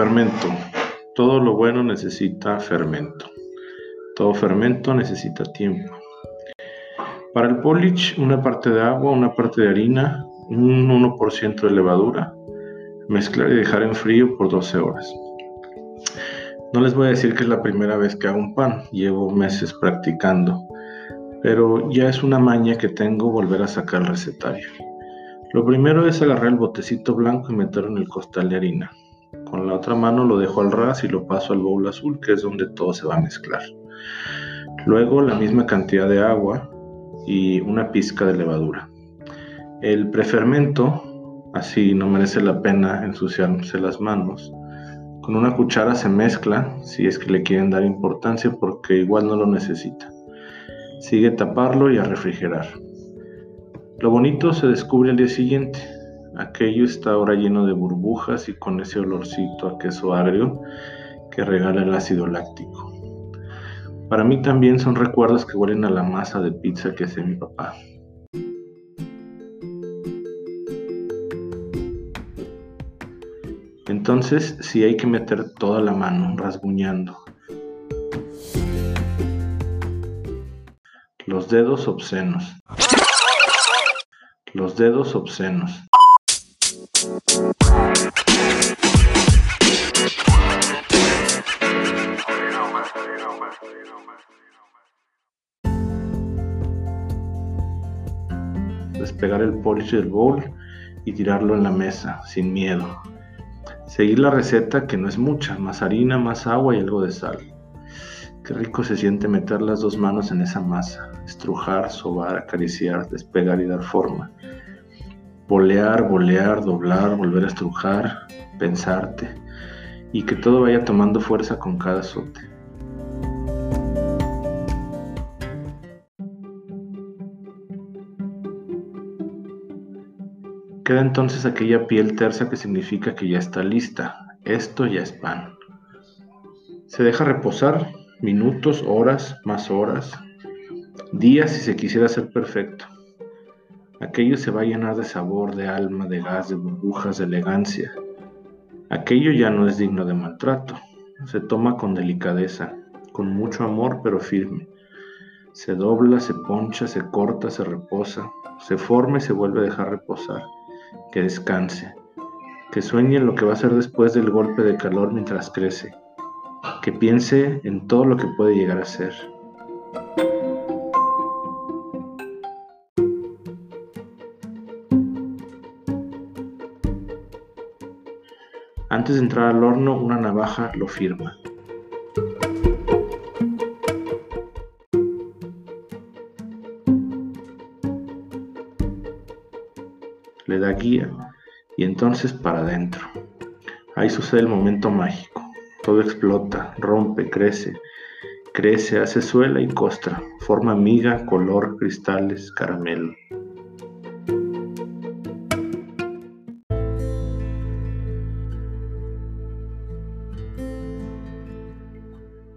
Fermento. Todo lo bueno necesita fermento. Todo fermento necesita tiempo. Para el polish, una parte de agua, una parte de harina, un 1% de levadura. Mezclar y dejar en frío por 12 horas. No les voy a decir que es la primera vez que hago un pan, llevo meses practicando, pero ya es una maña que tengo volver a sacar el recetario. Lo primero es agarrar el botecito blanco y meterlo en el costal de harina. Con la otra mano lo dejo al ras y lo paso al bowl azul, que es donde todo se va a mezclar. Luego la misma cantidad de agua y una pizca de levadura. El prefermento, así no merece la pena ensuciarse las manos. Con una cuchara se mezcla si es que le quieren dar importancia porque igual no lo necesita. Sigue taparlo y a refrigerar. Lo bonito se descubre al día siguiente. Aquello está ahora lleno de burbujas y con ese olorcito a queso agrio que regala el ácido láctico. Para mí también son recuerdos que huelen a la masa de pizza que hace mi papá. Entonces sí hay que meter toda la mano rasguñando. Los dedos obscenos. Los dedos obscenos. Despegar el polish del bowl y tirarlo en la mesa, sin miedo. Seguir la receta que no es mucha, más harina, más agua y algo de sal. Qué rico se siente meter las dos manos en esa masa, estrujar, sobar, acariciar, despegar y dar forma. Bolear, bolear, doblar, volver a estrujar, pensarte y que todo vaya tomando fuerza con cada azote. Queda entonces aquella piel tersa que significa que ya está lista. Esto ya es pan. Se deja reposar minutos, horas, más horas, días si se quisiera ser perfecto. Aquello se va a llenar de sabor, de alma, de gas, de burbujas, de elegancia. Aquello ya no es digno de maltrato. Se toma con delicadeza, con mucho amor pero firme. Se dobla, se poncha, se corta, se reposa, se forma y se vuelve a dejar reposar que descanse, que sueñe lo que va a ser después del golpe de calor mientras crece, que piense en todo lo que puede llegar a ser. Antes de entrar al horno, una navaja lo firma. Le da guía y entonces para adentro. Ahí sucede el momento mágico. Todo explota, rompe, crece, crece, hace suela y costra, forma miga, color, cristales, caramelo.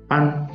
Pan.